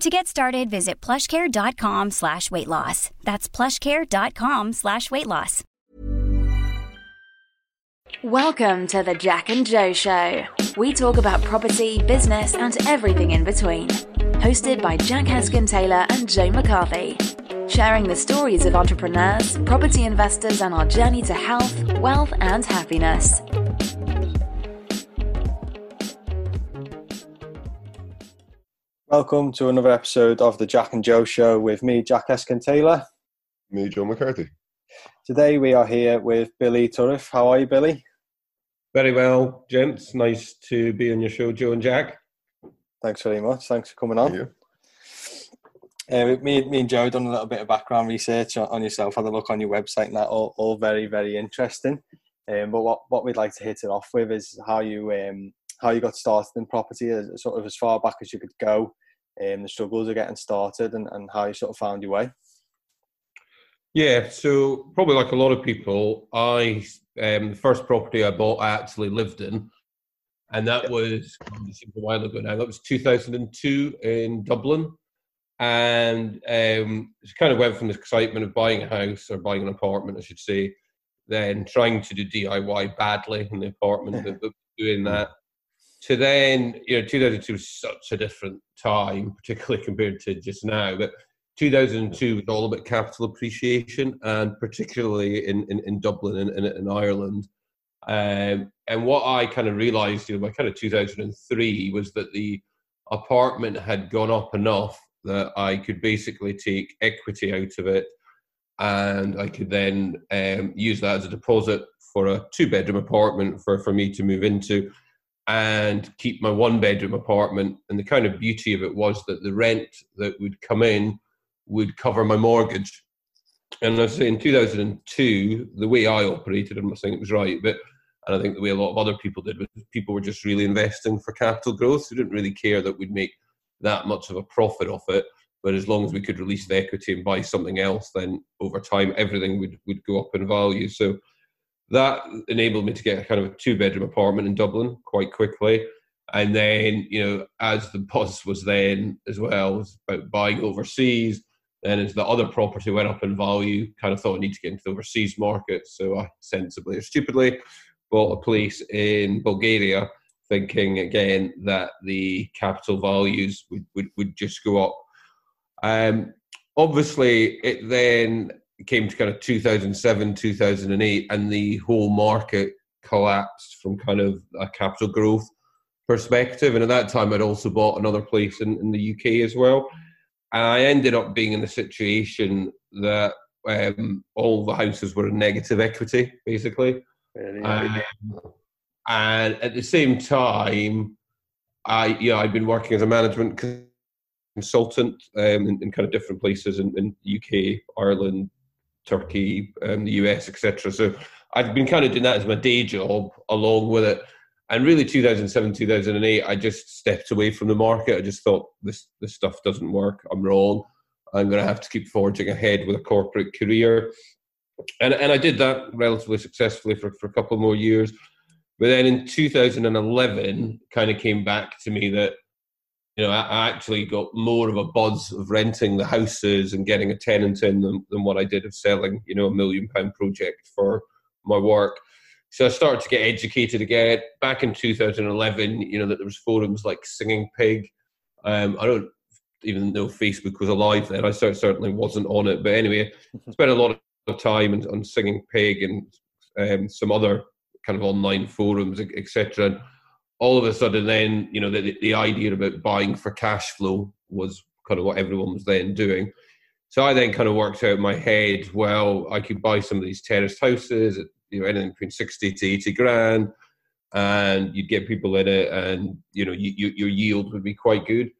To get started, visit plushcare.com slash weight loss. That's plushcare.com slash weight loss. Welcome to the Jack and Joe Show. We talk about property, business, and everything in between. Hosted by Jack Heskin Taylor and Joe McCarthy. Sharing the stories of entrepreneurs, property investors, and our journey to health, wealth, and happiness. Welcome to another episode of the Jack and Joe Show with me, Jack Eskin Taylor. Me, Joe McCarthy. Today we are here with Billy Turriff. How are you, Billy? Very well, gents. Nice to be on your show, Joe and Jack. Thanks very much. Thanks for coming on. Uh, me, me and Joe done a little bit of background research on, on yourself, had a look on your website, and that all, all very, very interesting. Um, but what, what we'd like to hit it off with is how you um, how you got started in property, as, sort of as far back as you could go, um, the struggles of getting started, and, and how you sort of found your way. Yeah, so probably like a lot of people, I um, the first property I bought, I actually lived in, and that was a while ago now. That was 2002 in Dublin, and um, it kind of went from the excitement of buying a house or buying an apartment, I should say, then trying to do DIY badly in the apartment, but doing that to then, you know, 2002 was such a different time, particularly compared to just now. But 2002 was all about capital appreciation, and particularly in, in, in Dublin and in, in, Ireland. Um, and what I kind of realised, you know, by kind of 2003, was that the apartment had gone up enough that I could basically take equity out of it, and I could then um, use that as a deposit for a two-bedroom apartment for, for me to move into and keep my one bedroom apartment. And the kind of beauty of it was that the rent that would come in would cover my mortgage. And I say in 2002, the way I operated, I'm not saying it was right, but and I think the way a lot of other people did was people were just really investing for capital growth. We didn't really care that we'd make that much of a profit off it. But as long as we could release the equity and buy something else, then over time everything would, would go up in value. So that enabled me to get a kind of a two bedroom apartment in Dublin quite quickly. And then, you know, as the buzz was then as well, was about buying overseas. Then as the other property went up in value, kind of thought I need to get into the overseas market. So I sensibly or stupidly bought a place in Bulgaria, thinking again that the capital values would, would, would just go up. Um, obviously, it then came to kind of 2007, 2008, and the whole market collapsed from kind of a capital growth perspective. And at that time, I'd also bought another place in, in the UK as well. And I ended up being in the situation that um, all the houses were in negative equity, basically. Um, and at the same time, I yeah I'd been working as a management consultant um, in, in, kind of different places in, in UK, Ireland, Turkey, um, the US, etc. So I've been kind of doing that as my day job along with it. And really, 2007, 2008, I just stepped away from the market. I just thought this this stuff doesn't work. I'm wrong. I'm going to have to keep forging ahead with a corporate career. And and I did that relatively successfully for, for a couple more years. But then in 2011, kind of came back to me that you know, I actually got more of a buzz of renting the houses and getting a tenant in than, than what I did of selling, you know, a million pound project for my work. So I started to get educated again. Back in 2011, you know, that there was forums like Singing Pig. Um, I don't even know Facebook was alive then. I certainly wasn't on it, but anyway, spent a lot of of time on, on singing pig and um, some other kind of online forums, etc. All of a sudden, then you know the, the idea about buying for cash flow was kind of what everyone was then doing. So I then kind of worked out in my head, well, I could buy some of these terraced houses at you know anything between sixty to eighty grand, and you'd get people in it, and you know you, you, your yield would be quite good.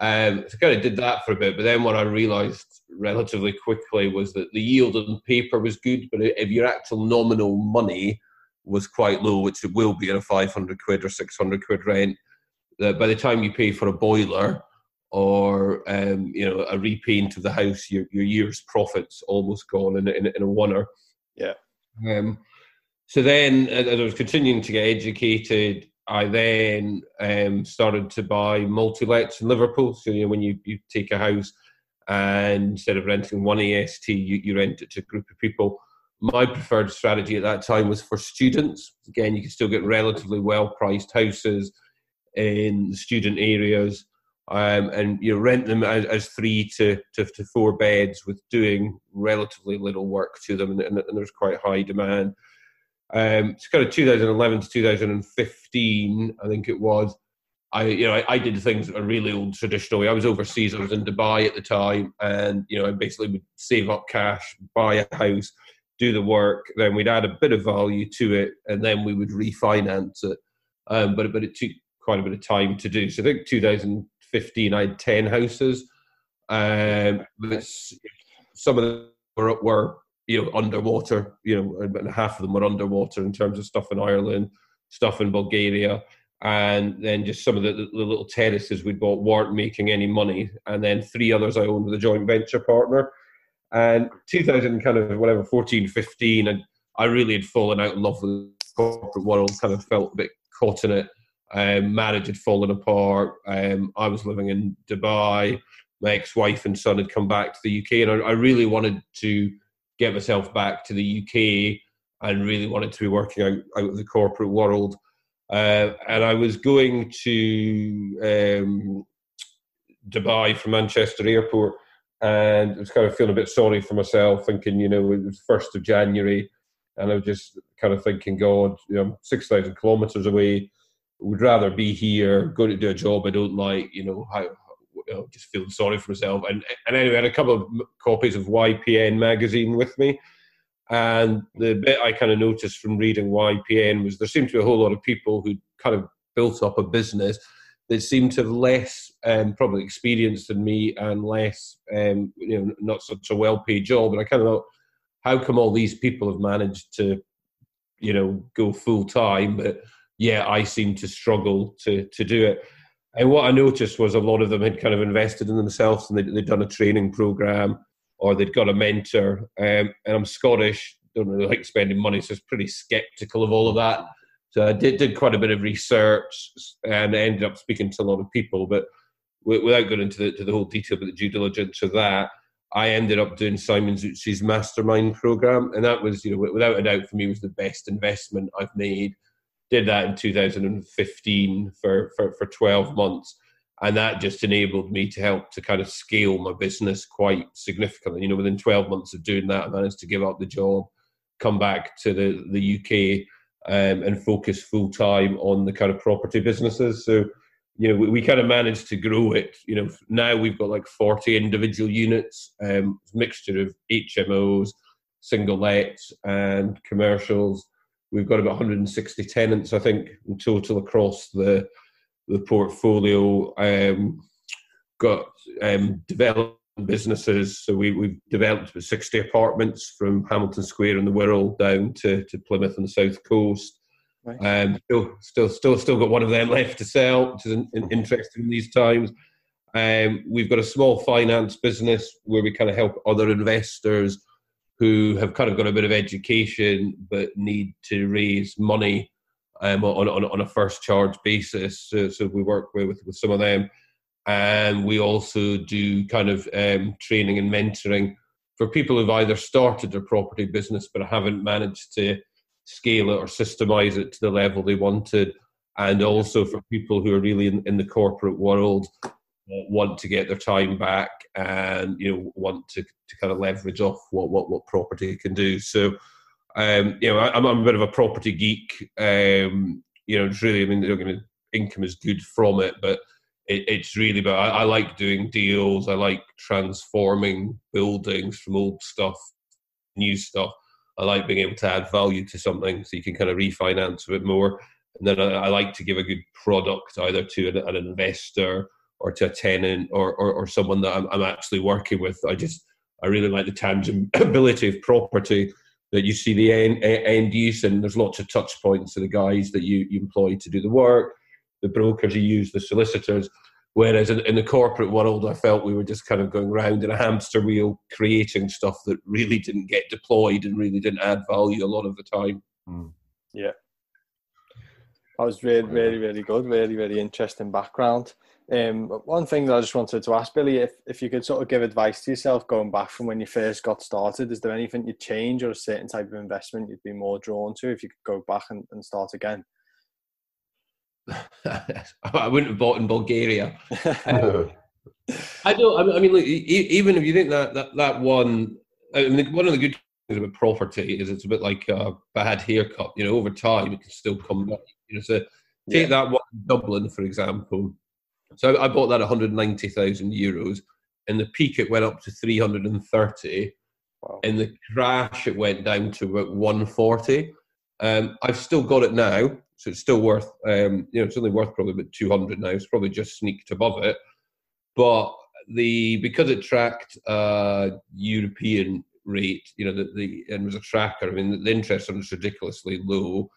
Um, so kind of did that for a bit, but then what I realised relatively quickly was that the yield on paper was good, but if your actual nominal money was quite low, which it will be in a 500 quid or 600 quid rent, that by the time you pay for a boiler or um, you know a repaint of the house, your your year's profits almost gone in, in, in a oneer. Yeah. Um, so then, as I was continuing to get educated, I then um, started to buy multi-lets in Liverpool. So you know, when you, you take a house and instead of renting one AST, you, you rent it to a group of people. My preferred strategy at that time was for students. Again, you can still get relatively well-priced houses in student areas, um, and you rent them as, as three to, to, to, four beds with doing relatively little work to them, and, and, and there's quite high demand. Um, it's kind of 2011 to 2015, I think it was. I, you know, I, I, did things a really old traditional way. I was overseas. I was in Dubai at the time, and you know, I basically would save up cash, buy a house, do the work, then we'd add a bit of value to it, and then we would refinance it. Um, but but it took quite a bit of time to do. So I think 2015, I had 10 houses. Um, some of them were, were you know, underwater. You know, and half of them were underwater in terms of stuff in Ireland, stuff in Bulgaria, and then just some of the, the little terraces we bought weren't making any money. And then three others I owned with a joint venture partner. And 2000, kind of whatever, 14, 15, and I really had fallen out in love with the corporate world. Kind of felt a bit caught in it. Um, marriage had fallen apart. Um, I was living in Dubai. My ex-wife and son had come back to the UK, and I, I really wanted to get myself back to the UK and really wanted to be working out, out of the corporate world. Uh, and I was going to um, Dubai from Manchester Airport, and I was kind of feeling a bit sorry for myself, thinking, you know, it was first of January, and I was just kind of thinking, God, you know, six thousand kilometers away. Would rather be here, going to do a job I don't like. You know, how you know, just feeling sorry for myself. And, and anyway, I had a couple of copies of YPN magazine with me. And the bit I kind of noticed from reading YPN was there seemed to be a whole lot of people who kind of built up a business that seemed to have less um, probably experience than me and less, um, you know, not such a well-paid job. And I kind of thought, how come all these people have managed to, you know, go full time, but yeah, I seem to struggle to to do it. And what I noticed was a lot of them had kind of invested in themselves and they'd, they'd done a training program or they'd got a mentor. Um, and I'm Scottish, don't really like spending money, so I was pretty skeptical of all of that. So I did, did quite a bit of research and ended up speaking to a lot of people. But without going into the, to the whole detail of the due diligence of that, I ended up doing Simon Zutshi's mastermind program. And that was, you know, without a doubt for me, was the best investment I've made did that in 2015 for, for, for 12 months. And that just enabled me to help to kind of scale my business quite significantly. You know, within 12 months of doing that, I managed to give up the job, come back to the, the UK um, and focus full time on the kind of property businesses. So, you know, we, we, kind of managed to grow it. You know, now we've got like 40 individual units, um, mixture of HMOs, single lets, and commercials. We've got about 160 tenants, I think, in total across the the portfolio. Um, got um, developed businesses, so we, we've developed 60 apartments from Hamilton Square in the Wirral down to, to Plymouth on the south coast. Right. Um, still, still, still, still got one of them left to sell, which is in, in, interesting in these times. Um, we've got a small finance business where we kind of help other investors who have kind of got a bit of education but need to raise money um, on, on, on a first charge basis. So, so we work with, with some of them. And we also do kind of um, training and mentoring for people who've either started their property business but haven't managed to scale it or systemize it to the level they wanted. And also for people who are really in, in the corporate world want to get their time back and you know want to, to kind of leverage off what what, what property can do. So um, you know I, am a bit of a property geek. Um, you know, it's really I mean income is good from it, but it, it's really about I, I like doing deals. I like transforming buildings from old stuff, new stuff. I like being able to add value to something so you can kind of refinance a bit more. And then I, I like to give a good product either to an, an investor or to a tenant or, or, or someone that I'm, I'm, actually working with. I just, I really like the tangibility of property that you see the end, end use and there's lots of touch points to the guys that you, you employ to do the work, the brokers you use, the solicitors. Whereas in, in, the corporate world, I felt we were just kind of going round in a hamster wheel, creating stuff that really didn't get deployed and really didn't add value a lot of the time. Mm. Yeah. That was really, really, really good. Really, really interesting background. Um, one thing that I just wanted to ask Billy, if, if you could sort of give advice to yourself going back from when you first got started, is there anything you'd change or a certain type of investment you'd be more drawn to if you could go back and, and start again? I wouldn't have bought in Bulgaria. um, I don't. I mean, look, even if you think that that, that one, I mean, one of the good things about property is it's a bit like a bad haircut. You know, over time it can still come back. You know, so take yeah. that one Dublin for example. So I bought that 190,000 euros. In the peak, it went up to 330. Wow. In the crash, it went down to about 140. Um, I've still got it now, so it's still worth. Um, you know, it's only worth probably about 200 now. It's probably just sneaked above it, but the because it tracked uh, European rate, you know, the, the and was a tracker. I mean, the interest on it's ridiculously low.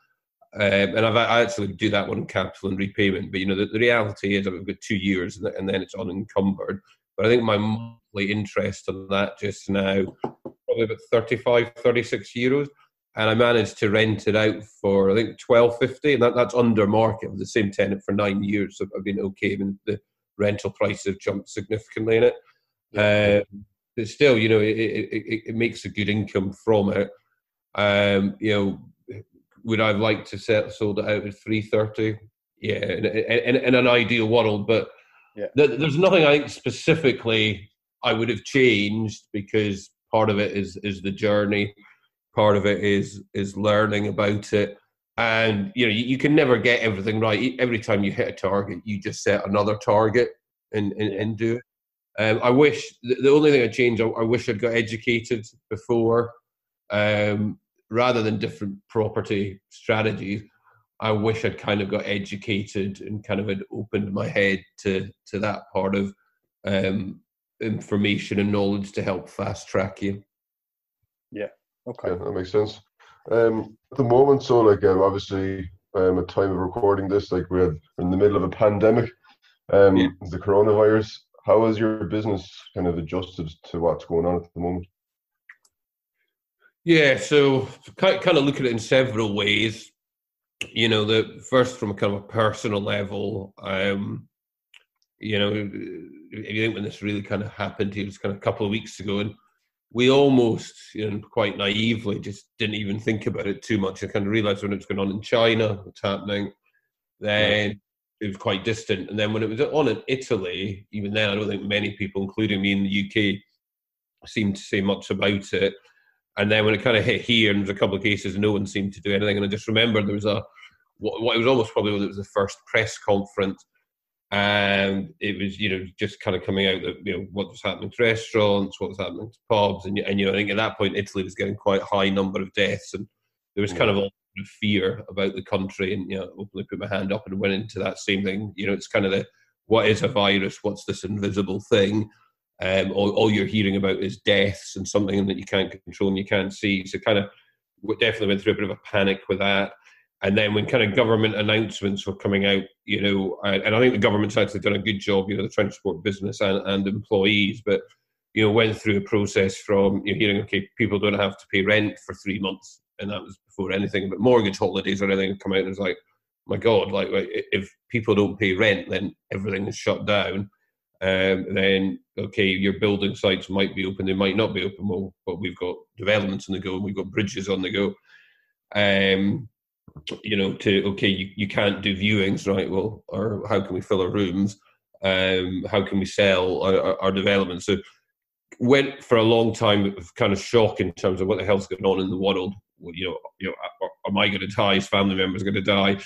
Um, and I've, I actually do that one in capital and repayment. But you know, the, the reality is I've got two years and, and then it's unencumbered. But I think my monthly interest on that just now probably about 35, 36 euros. And I managed to rent it out for I think twelve fifty, and that, that's under market with the same tenant for nine years. So I've been okay. I mean, the rental prices have jumped significantly in it. Yeah. Um, but still, you know, it, it, it, makes a good income from it. Um, you know, would I have liked to set sold it out at three thirty? Yeah, in, in, in, an ideal world, but yeah. th- there's nothing I think specifically I would have changed because part of it is is the journey, part of it is is learning about it, and you know you, you can never get everything right. Every time you hit a target, you just set another target and and, and do it. Um, I wish the, the, only thing I changed. I, I, wish I'd got educated before. Um, rather than different property strategies, I wish I'd kind of got educated and kind of had opened my head to to that part of um, information and knowledge to help fast track you. Okay. Yeah, that makes sense. Um, at the moment, so like um, obviously, um, at time of recording this, like we're in the middle of a pandemic, um, yeah. the coronavirus. How has your business kind of adjusted to what's going on at the moment? Yeah, so kind of look at it in several ways. You know, the first from a kind of a personal level, um, you know, if you think when this really kind of happened, it was kind of a couple of weeks ago, and we almost, you know, quite naively just didn't even think about it too much. I kind of realized when it was going on in China, what's happening, then it was quite distant. And then when it was on in Italy, even then, I don't think many people, including me in the UK, seemed to say much about it. And then when it kind of hit here, and there was a couple of cases, no one seemed to do anything. And I just remember there was a what, what it was almost probably it was the first press conference, and it was you know just kind of coming out that you know what was happening to restaurants, what was happening to pubs, and, and you know I think at that point Italy was getting quite a high number of deaths, and there was kind of a fear about the country, and you know openly put my hand up and went into that same thing. You know, it's kind of the what is a virus? What's this invisible thing? um, all, all, you're hearing about is deaths and something that you can't control and you can't see. So kind of we definitely went through a bit of a panic with that. And then when kind of government announcements were coming out, you know, and I think the government's actually done a good job, you know, the transport business and, and employees, but you know, went through a process from you know, hearing, okay, people don't have to pay rent for three months, and that was before anything but mortgage holidays or anything come out. And it's like, my God, like if people don't pay rent, then everything is shut down um, then okay, your building sites might be open, they might not be open. Well, but we've got developments on the go, and we've got bridges on the go. Um, you know, to okay, you, you can't do viewings, right? Well, or how can we fill our rooms? Um, how can we sell our, our, our development? So went for a long time of kind of shock in terms of what the hell's going on in the world. You know, you know, am I going to die? Is family members going to die?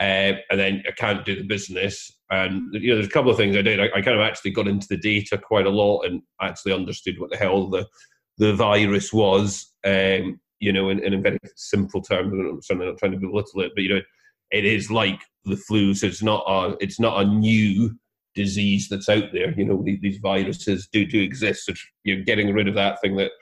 Uh, and then I can't do the business. And you know, there's a couple of things I did. I, I, kind of actually got into the data quite a lot and actually understood what the hell the the virus was. Um, you know, in, in very simple terms. I'm certainly not trying to belittle it, but you know, it is like the flu. So it's not a it's not a new disease that's out there. You know, these, viruses do do exist. So you're getting rid of that thing that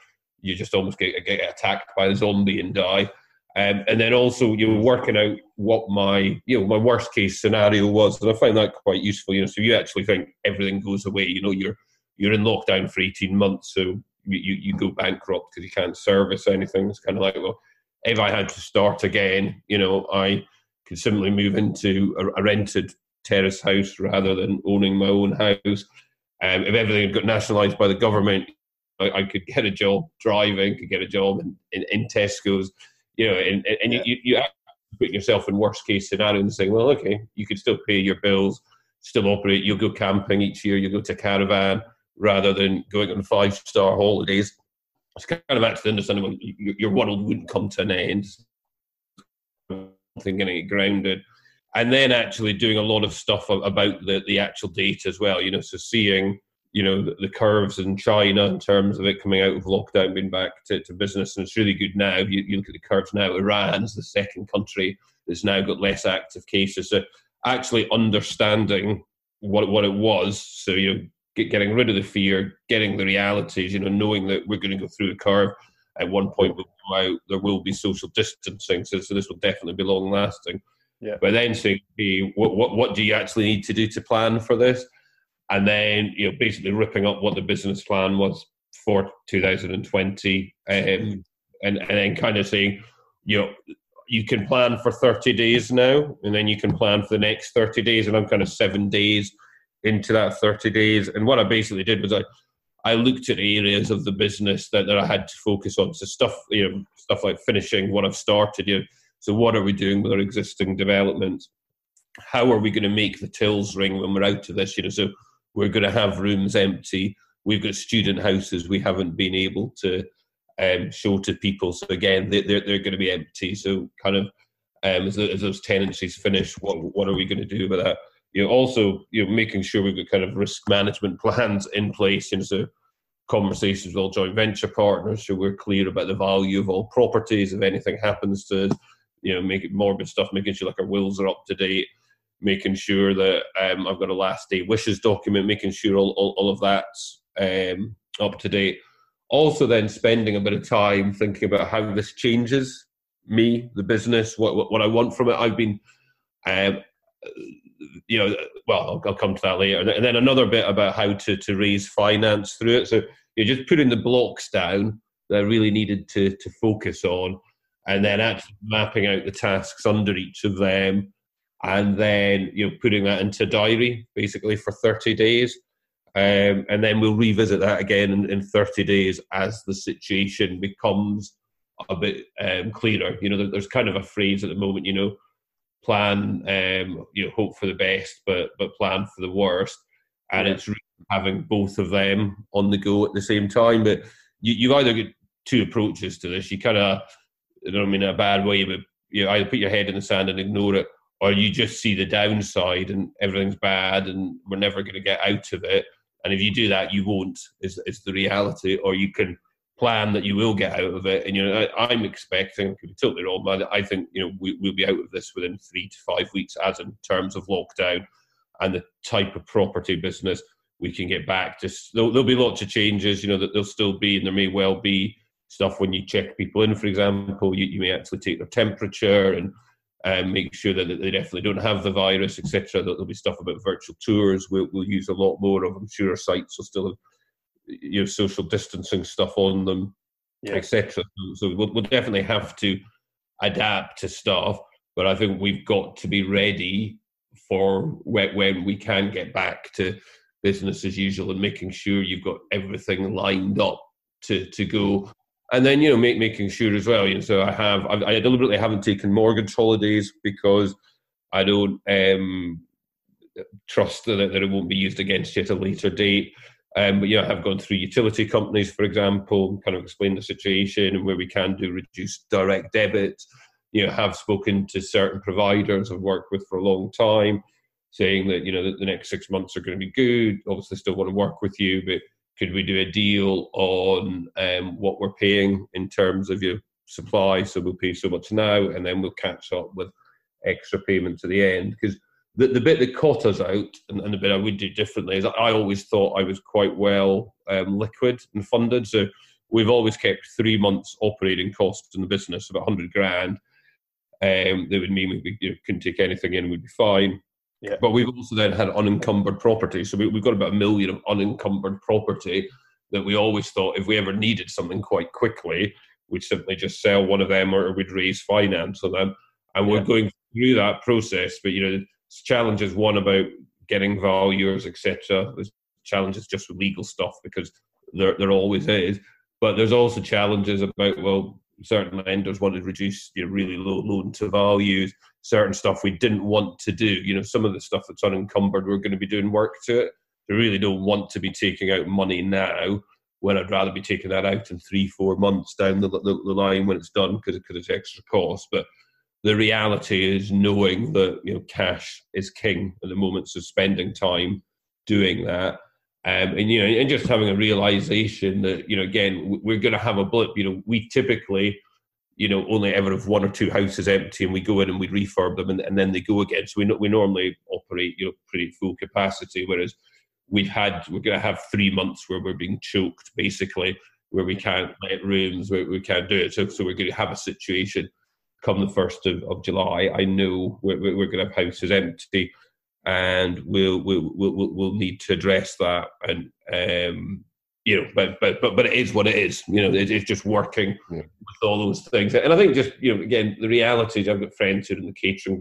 you just almost get, get attacked by a zombie and die. Um, and then also you are working out what my you know my worst case scenario was, and I find that quite useful. You know, so you actually think everything goes away. You know, you're you're in lockdown for eighteen months, so you you go bankrupt because you can't service anything. It's kind of like well, if I had to start again, you know, I could simply move into a, a rented terrace house rather than owning my own house. Um, if everything had got nationalised by the government, I, I, could get a job driving, could get a job in, in, in Tesco's, you know, and, and yeah. you, you put yourself in worst case scenario and saying, well, okay, you could still pay your bills, still operate. You'll go camping each year, you go to caravan rather than going on five star holidays. It's kind of actually understandable. Your world wouldn't come to an end. Something Getting grounded and then actually doing a lot of stuff about the, the actual data as well. You know, so seeing you know the, the, curves in China in terms of it coming out of lockdown, being back to, to business, and it's really good now. You, you look at the curves now. Iran's the second country that's now got less active cases. So actually understanding what what it was. So you know, get, getting rid of the fear, getting the realities. You know, knowing that we're going to go through a curve. At one point, we'll go out. There will be social distancing, so, so this will definitely be long lasting. Yeah. But then saying, hey, what, what, what do you actually need to do to plan for this? And then, you know, basically ripping up what the business plan was for 2020 um, and, and then kind of saying, you know, you can plan for 30 days now, and then you can plan for the next 30 days. And I'm kind of seven days into that 30 days. And what I basically did was I, I looked at areas of the business that, that I had to focus on. So stuff, you know, stuff like finishing what I've started, you know, so, what are we doing with our existing developments? How are we going to make the tills ring when we're out of this? You know, so we're going to have rooms empty. We've got student houses we haven't been able to um, show to people. So again, they, they're they're going to be empty. So kind of um, as, as those tenancies finish, what what are we going to do with that? You know, also you know making sure we've got kind of risk management plans in place. You know, so conversations with all joint venture partners, so we're clear about the value of all properties. If anything happens to you know, making morbid stuff, making sure like our wills are up to date, making sure that um, I've got a last day wishes document, making sure all, all, all of that's um, up to date. Also, then spending a bit of time thinking about how this changes me, the business, what what, what I want from it. I've been, um, you know, well, I'll, I'll, come to that later. And then another bit about how to to raise finance through it. So you're just putting the blocks down that I really needed to to focus on and then actually mapping out the tasks under each of them and then you know putting that into diary basically for 30 days um, and then we'll revisit that again in, in, 30 days as the situation becomes a bit um, clearer you know there, there's kind of a phrase at the moment you know plan um, you know hope for the best but but plan for the worst and yeah. it's really having both of them on the go at the same time but you, you've either got two approaches to this you kind of I don't mean in a bad way, but you either put your head in the sand and ignore it, or you just see the downside and everything's bad and we're never going to get out of it. And if you do that, you won't. Is is the reality? Or you can plan that you will get out of it. And you know, I, am expecting, I could be totally wrong, but I think you know we, we'll be out of this within three to five weeks, as in terms of lockdown and the type of property business we can get back. Just there'll, there'll be lots of changes. You know that there'll still be, and there may well be stuff when you check people in, for example, you, you may actually take their temperature and um, make sure that they definitely don't have the virus, etc. There'll be stuff about virtual tours. We'll, we'll use a lot more of. I'm sure our sites will still have you know social distancing stuff on them, yeah. etc. So we'll, we'll definitely have to adapt to stuff, but I think we've got to be ready for when, when we can get back to business as usual and making sure you've got everything lined up to to go and then you know make, making sure as well. You know, so I have I, I deliberately haven't taken mortgage holidays because I don't um, trust that, that it won't be used against you at a later date. Um, but yeah, I have gone through utility companies, for example, kind of explained the situation and where we can do reduced direct debits. You know, have spoken to certain providers I've worked with for a long time, saying that you know that the next six months are going to be good. Obviously, still want to work with you, but could we do a deal on um, what we're paying in terms of your supply? So we'll pay so much now, and then we'll catch up with extra payments at the end because the, the bit that caught us out and, and, the bit I would do differently is I always thought I was quite well um, liquid and funded. So we've always kept three months operating costs in the business, about 100 grand. Um, that would mean we you know, couldn't take anything in, we'd be fine. Yeah. But we've also then had unencumbered property. So we, have got about a million of unencumbered property that we always thought if we ever needed something quite quickly, we'd simply just sell one of them or we'd raise finance on them. And we're yeah. going through that process. But, you know, challenges one about getting valuers, etc. There's challenges just with legal stuff because there there always is. But there's also challenges about well, certain lenders want to reduce you know, really low loan to values. Certain stuff we didn't want to do. You know, some of the stuff that's unencumbered, we're going to be doing work to it. They really don't want to be taking out money now when I'd rather be taking that out in three, four months down the, the, the line when it's done because it's extra cost. But the reality is knowing that you know cash is king at the moment, so spending time doing that, um, and you know, and just having a realization that you know, again, we're going to have a blip. You know, we typically, you know, only ever have one or two houses empty, and we go in and we refurb them, and, and then they go again. So we we normally operate, you know, pretty full capacity, whereas we've had we're going to have three months where we're being choked basically where we can't let rooms where we can't do it so, so we're going to have a situation come the first of, of July, I know we're, we're going to have houses empty, and we'll we'll we'll, we'll need to address that. And um, you know, but but but but it is what it is. You know, it, it's just working yeah. with all those things. And I think just you know, again, the reality is, I've got friends who are in the catering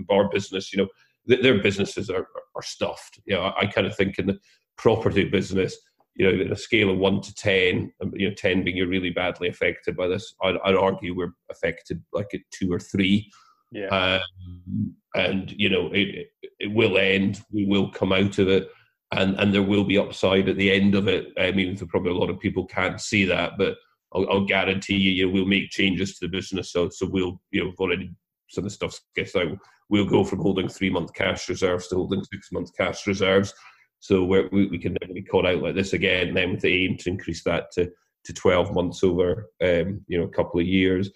bar business. You know, their businesses are are stuffed. You know, I, I kind of think in the property business you know, in a scale of one to ten, um, you know, ten being you're really badly affected by this, I'd, I'd argue we're affected like at two or three. Yeah. Um, and you know, it it will end. We will come out of it, and and there will be upside at the end of it. I mean, for probably a lot of people can't see that, but I'll, I'll guarantee you, you know, we'll make changes to the business. So so we'll you know, already some of the stuff gets out. We'll go from holding three month cash reserves to holding six month cash reserves so we we can never be caught out like this again. And Then with the aim to increase that to to 12 months over um, you know a couple of years.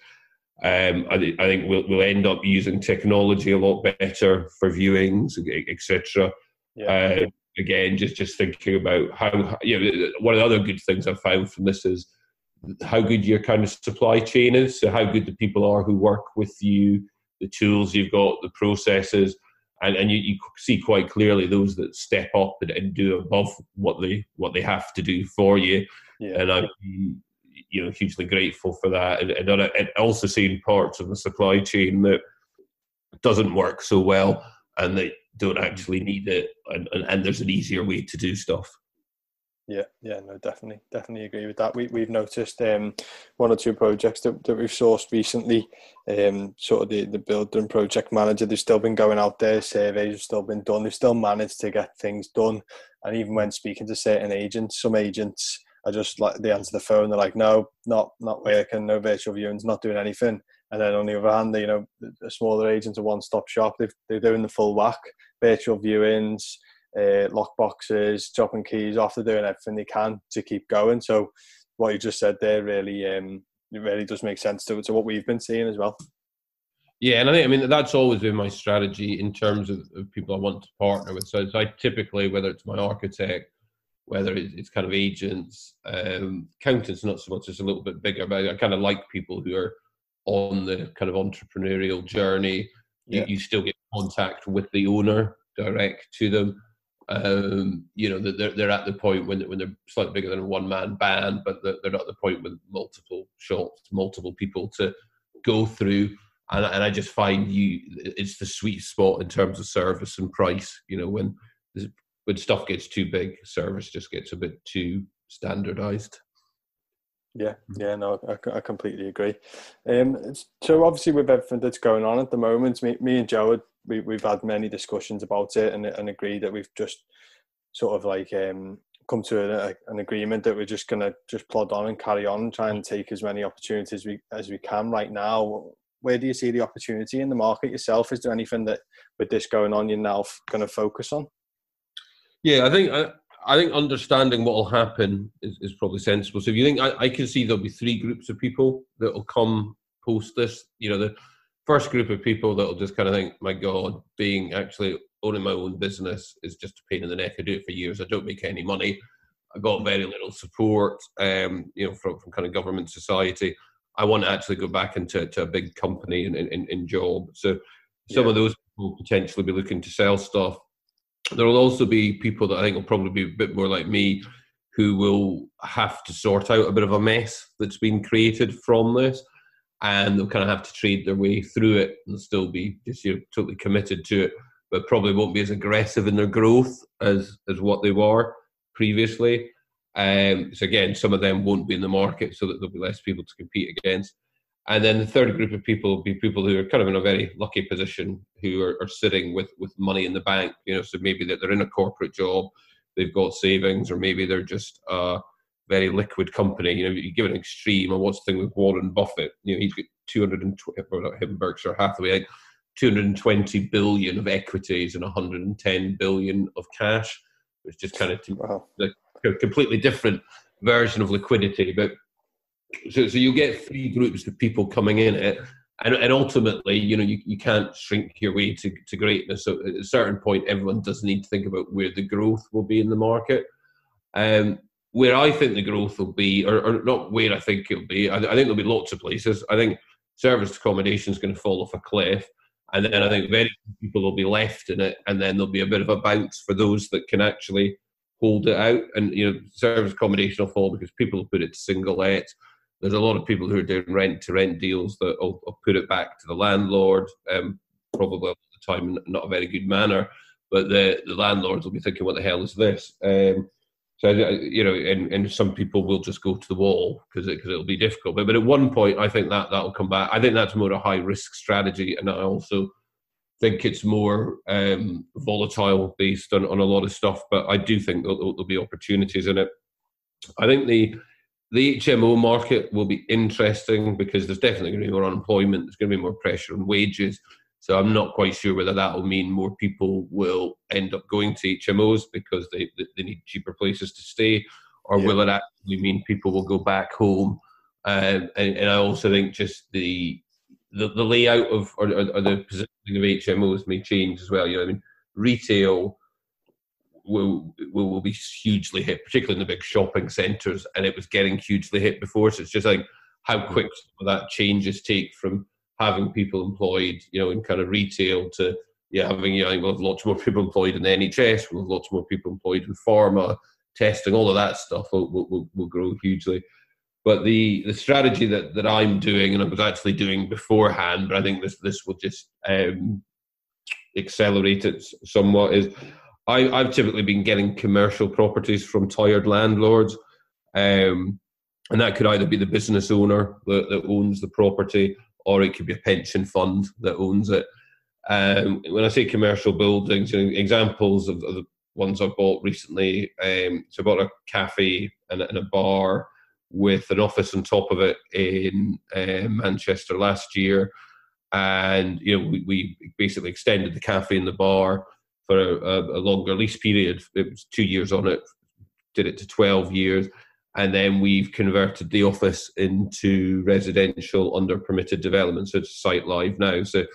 Um, I, I, think we'll, we'll end up using technology a lot better for viewings, etc. Yeah. Uh, again, just just thinking about how you know one of the other good things I've found from this is how good your kind of supply chain is. So how good the people are who work with you, the tools you've got, the processes, and, and you, you see quite clearly those that step up and, and, do above what they what they have to do for you. Yeah. And I'm you know hugely grateful for that, and, and, and also seeing parts of the supply chain that doesn't work so well and they don't mm-hmm. actually need it, and, and, and there's an easier way to do stuff. Yeah, yeah, no, definitely, definitely agree with that. We we've noticed um, one or two projects that, that we've sourced recently. Um, sort of the the builder and project manager, they've still been going out there. Surveys have still been done. They've still managed to get things done. And even when speaking to certain agents, some agents are just like they answer the phone. They're like, no, not not working. No virtual viewings. Not doing anything. And then on the other hand, they, you know, a smaller agent, a one-stop shop, they they're doing the full whack, virtual viewings uh, lock boxes, dropping keys off. They're doing everything they can to keep going. So what you just said there really, um, it really does make sense to, to what we've been seeing as well. Yeah, and I think I mean that's always been my strategy in terms of, of people I want to partner with. So, so I typically, whether it's my architect, whether it's kind of agents, um, accountants, not so much, it's a little bit bigger, but I kind of like people who are on the kind of entrepreneurial journey. Yeah. You, you still get contact with the owner direct to them um, you know, they're, they're at the point when, when they're slightly bigger than a one man band, but they're, not at the point with multiple shots, multiple people to go through. And, and I just find you, it's the sweet spot in terms of service and price. You know, when when stuff gets too big, service just gets a bit too standardized. Yeah, yeah, no, I, I completely agree. Um, so obviously with everything that's going on at the moment, me, me and Joe we, we've had many discussions about it and, and agreed that we've just sort of like um, come to a, an agreement that we're just going to just plod on and carry on and try and take as many opportunities we, as we can right now. Where do you see the opportunity in the market yourself? Is there anything that with this going on you're now going to focus on? Yeah, I think I, I think understanding what will happen is, is probably sensible. So if you think I, I can see there'll be three groups of people that will come post this. You know, the first group of people that will just kind of think, my God, being actually owning my own business is just a pain in the neck. I do it for years. I don't make any money. I got very little support, um, you know, from, from kind of government society. I want to actually go back into to a big company and in, in, in, job. So some yeah. of those will potentially be looking to sell stuff. There will also be people that I think will probably be a bit more like me, who will have to sort out a bit of a mess that's been created from this, and they'll kind of have to trade their way through it and still be just you know, totally committed to it but probably won't be as aggressive in their growth as as what they were previously. Um, so again, some of them won't be in the market, so that there'll be less people to compete against. And then the third group of people will be people who are kind of in a very lucky position, who are, are sitting with with money in the bank. You know, so maybe that they're in a corporate job, they've got savings, or maybe they're just a very liquid company. You know, you give an extreme. and what's the thing with Warren Buffett? You know, he's got 220, well, not him, Berkshire Hathaway. 220 billion of equities and 110 billion of cash, It's just kind of wow. a completely different version of liquidity. But so, so you get three groups of people coming in it, and, and ultimately, you know, you, you can't shrink your way to, to greatness. So at a certain point, everyone does need to think about where the growth will be in the market. Um, where I think the growth will be, or, or not where I think it'll be, I, I think there'll be lots of places. I think service accommodation is going to fall off a cliff. And then I think very few people will be left in it, and then there'll be a bit of a bounce for those that can actually hold it out. And you know, service accommodation will fall because people will put it to single let. There's a lot of people who are doing rent to rent deals that will, will, put it back to the landlord, um, probably at the time not a very good manner. But the, the landlords will be thinking, what the hell is this? Um, so you know, and, and some people will just go to the wall because it, cause it'll be difficult. But but at one point, I think that that'll come back. I think that's more a high risk strategy, and I also think it's more um, volatile based on, on a lot of stuff. But I do think there'll, there'll be opportunities in it. I think the the HMO market will be interesting because there's definitely going to be more unemployment. There's going to be more pressure on wages. So I'm not quite sure whether that will mean more people will end up going to HMOs because they, they need cheaper places to stay, or yeah. will it actually mean people will go back home? Um, and, and, I also think just the the, the layout of or, or, the positioning of HMOs may change as well. You know, I mean, retail will, will will be hugely hit, particularly in the big shopping centres, and it was getting hugely hit before. So it's just like how quick that changes take from having people employed, you know, in kind of retail to yeah, having you know, we'll have lots more people employed in the NHS, we'll have lots more people employed in pharma, testing, all of that stuff will, will, will grow hugely. But the, the strategy that, that I'm doing, and I was actually doing beforehand, but I think this this will just um, accelerate it somewhat, is I, I've typically been getting commercial properties from tired landlords. Um, and that could either be the business owner that, that owns the property or it could be a pension fund that owns it. Um, when I say commercial buildings, you know, examples of, of, the ones I bought recently. Um, so I bought a cafe and, and, a bar with an office on top of it in uh, Manchester last year, and you know we, we, basically extended the cafe and the bar for a, a longer lease period. It was two years on it, did it to twelve years and then we've converted the office into residential under permitted development. So it's site live now. So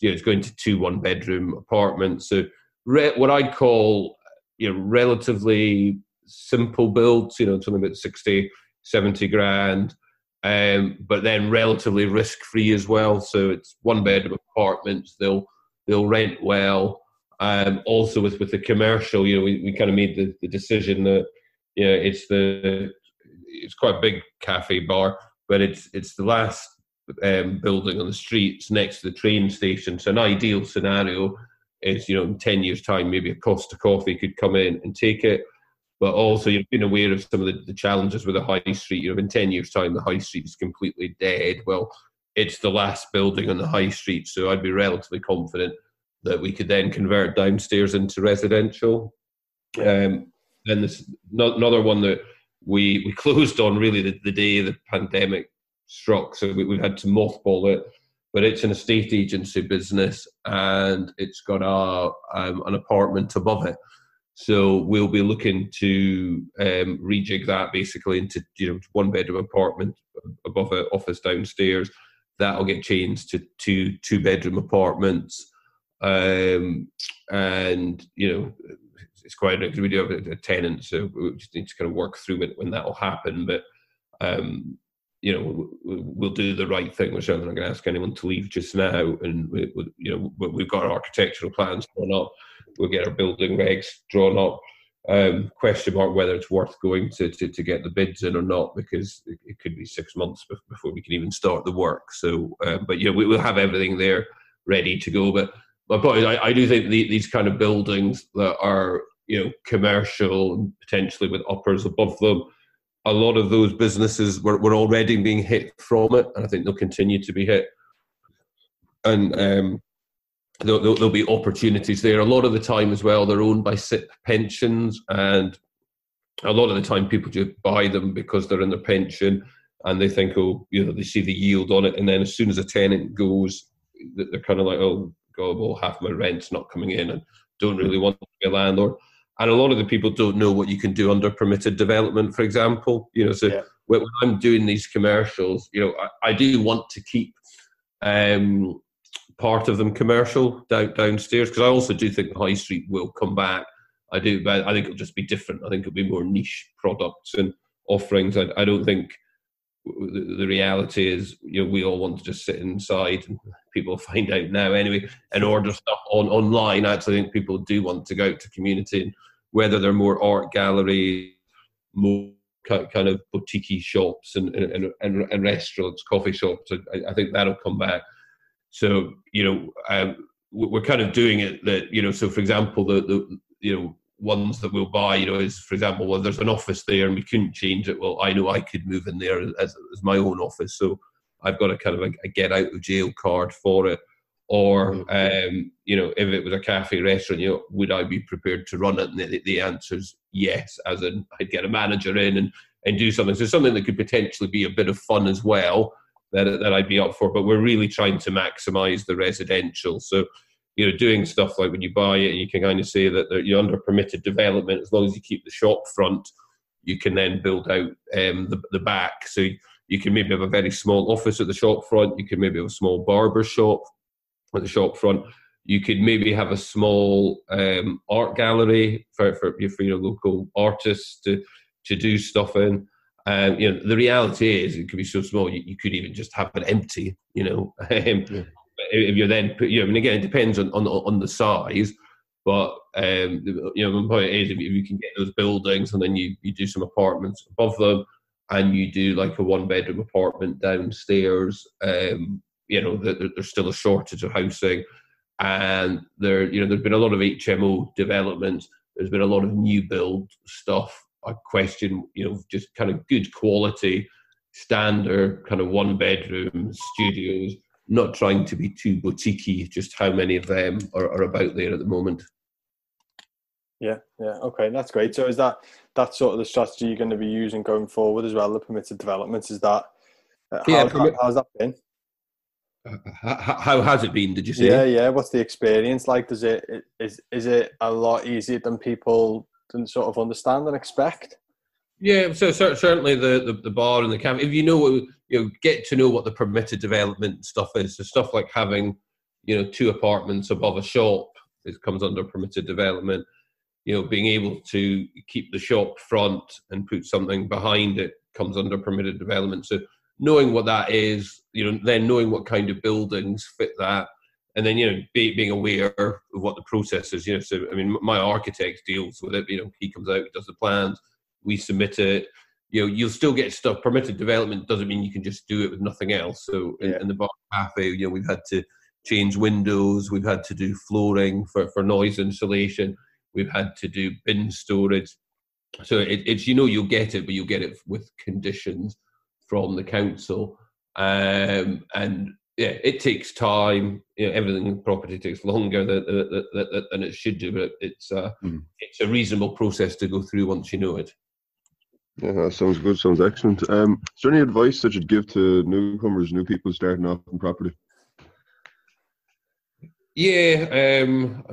you know, it's going to two one bedroom apartments. So re- what I'd call you know relatively simple builds. You know, something about 60, 70 grand. Um, but then relatively risk free as well. So it's one bedroom apartments. They'll they'll rent well. Um, also with with the commercial, you know, we, we kind of made the, the decision that you know, it's the it's quite a big cafe bar, but it's it's the last um, building on the street. It's next to the train station. So an ideal scenario is you know in ten years' time maybe a Costa Coffee could come in and take it. But also you've been aware of some of the, the challenges with the high street. You know, in ten years' time the high street is completely dead. Well, it's the last building on the high street, so I'd be relatively confident that we could then convert downstairs into residential. Um, then this another one that we we closed on really the, the day the pandemic struck, so we, we had to mothball it. But it's an estate agency business, and it's got a um, an apartment above it. So we'll be looking to um, rejig that basically into you know one bedroom apartment above an office downstairs. That'll get changed to two two bedroom apartments, um, and you know it's quite because we do have a, tenant, so we just need to kind of work through it when that will happen. But um, you know, we'll do the right thing. We're certainly not going to ask anyone to leave just now, and we, we, you know, we've got our architectural plans drawn up. We'll get our building regs drawn up. Um, question mark whether it's worth going to, to, to get the bids in or not because it, it could be six months before we can even start the work. So, um, but yeah, we will have everything there ready to go. But my point is, I, I do think the, these kind of buildings that are you know commercial and potentially with uppers above them. A lot of those businesses were, were already being hit from it and i think they'll continue to be hit. And um, there'll, there'll, be opportunities there. A lot of the time as well they're owned by SIPP pensions and a lot of the time people just buy them because they're in their pension and they think oh you know they see the yield on it and then as soon as a tenant goes they're kind of like oh god well half my rent's not coming in and don't really want to be a landlord and a lot of the people don't know what you can do under permitted development, for example. You know, so yeah. when I'm doing these commercials, you know, I, I do want to keep um, part of them commercial down, downstairs because I also do think the high street will come back. I do, but I think it'll just be different. I think it'll be more niche products and offerings. I, I don't think the, the, reality is, you know, we all want to just sit inside, and people find out now anyway, and order stuff on online. I actually think people do want to go out to community and whether they're more art gallery, more kind of boutique shops and, and, and, and, restaurants, coffee shops. I, I, think that'll come back. So you know, um, we're kind of doing it that you know. So for example, the the you know ones that we'll buy, you know, is for example, well, there's an office there and we couldn't change it. Well, I know I could move in there as, as my own office, so I've got a kind of a, a get out of jail card for it or um, you know if it was a cafe restaurant you know would i be prepared to run it? And the, the answer is yes as in i'd get a manager in and, and do something. So something that could potentially be a bit of fun as well that, that i'd be up for but we're really trying to maximize the residential. So you know doing stuff like when you buy it you can kind of say that you're under permitted development. As long as you keep the shop front you can then build out um, the, the back. So you can maybe have a very small office at the shop front. You can maybe have a small barber shop at the shop front. You could maybe have a small um, art gallery for, for, for your local artists to, to do stuff in. Um, you know, the reality is it could be so small you, you could even just have it empty. You know, um, yeah. if you're then, put, you know, I mean, again, it depends on on, on the size. But um, you know, my point is, if you can get those buildings and then you, you do some apartments above them, and you do like a one bedroom apartment downstairs, um, you know, the, there's still a shortage of housing, and there, you know, there's been a lot of HMO development. There's been a lot of new build stuff. I question, you know, just kind of good quality, standard kind of one bedroom studios. Not trying to be too boutiquey. Just how many of them are, are about there at the moment? Yeah, yeah, okay, that's great. So is that that sort of the strategy you're going to be using going forward as well? The permitted developments is that? Uh, how, yeah, how, how's that been? How has it been? Did you see? Yeah, yeah. What's the experience like? Does it is is it a lot easier than people can sort of understand and expect? Yeah, so certainly the, the, the bar and the camp. If you know, you know, get to know what the permitted development stuff is. So stuff like having, you know, two apartments above a shop, it comes under permitted development. You know, being able to keep the shop front and put something behind it comes under permitted development. So knowing what that is, you know, then knowing what kind of buildings fit that, and then you know, be, being aware of what the process is. You know, so I mean, my architect deals with it. You know, he comes out, he does the plans, we submit it. You know, you'll still get stuff. Permitted development doesn't mean you can just do it with nothing else. So in, yeah. in the bar cafe, you know, we've had to change windows, we've had to do flooring for for noise insulation, we've had to do bin storage. So it, it's you know you'll get it, but you'll get it with conditions from the council. Um, and yeah, it takes time. You know, everything property takes longer than, than, than it should do, but it's uh, mm. it's a reasonable process to go through once you know it. Yeah, that sounds good. Sounds excellent. Um, is there any advice that you'd give to newcomers, new people starting off in property? Yeah, um,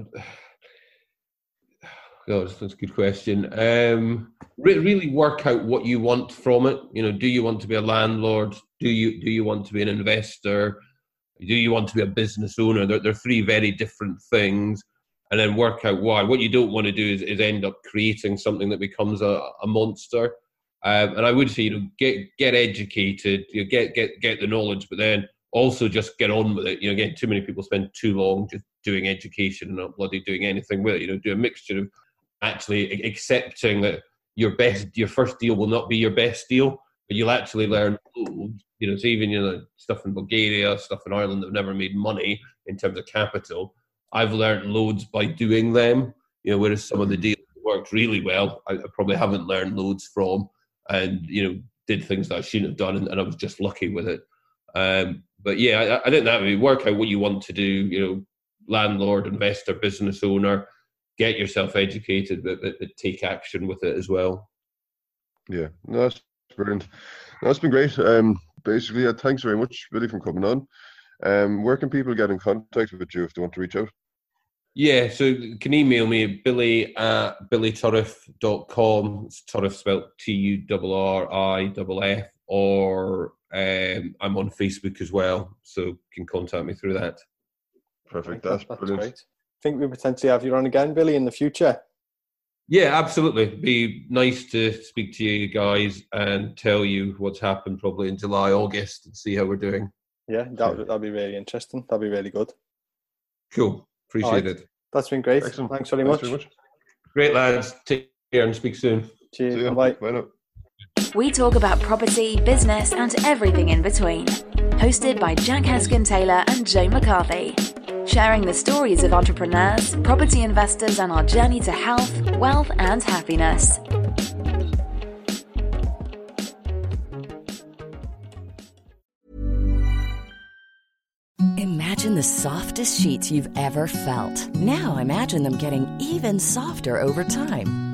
That's a good question. Um, re- really work out what you want from it. You know, do you want to be a landlord? Do you do you want to be an investor? Do you want to be a business owner? They're, they're three very different things. And then work out why. What you don't want to do is, is end up creating something that becomes a, a monster. Um, and I would say, you know, get get educated, you know, get get get the knowledge, but then also just get on with it. You know, again, too many people spend too long just doing education and not bloody doing anything with it. You know, do a mixture of actually accepting that your best, your first deal will not be your best deal, but you'll actually learn. You know, so even you know stuff in Bulgaria, stuff in Ireland that have never made money in terms of capital. I've learned loads by doing them. You know, whereas some of the deals worked really well, I, I probably haven't learned loads from, and you know, did things that I shouldn't have done, and, and I was just lucky with it. Um, but yeah, I, I think that would work out what you want to do. You know, landlord, investor, business owner get yourself educated, but, but, but take action with it as well. Yeah, no, that's brilliant. No, that's been great. Um, basically, thanks very much, Billy, for coming on. Um, where can people get in contact with you if they want to reach out? Yeah, so you can email me billy at billyturriff.com. It's Turriff spelled T U R R I F F, or um, I'm on Facebook as well, so you can contact me through that. Perfect. That's, that's brilliant. Great think we potentially have you on again, Billy, in the future? Yeah, absolutely. Be nice to speak to you guys and tell you what's happened probably in July, August, and see how we're doing. Yeah, that would that'd be really interesting. That'd be really good. Cool. Appreciate right. it. That's been great. Excellent. Thanks very much. Thanks very much. Great lads. Take care and speak soon. Cheers. Bye. Bye We talk about property, business, and everything in between. Hosted by Jack Heskin Taylor and Joe McCarthy sharing the stories of entrepreneurs, property investors, and our journey to health, wealth, and happiness. Imagine the softest sheets you've ever felt. Now imagine them getting even softer over time.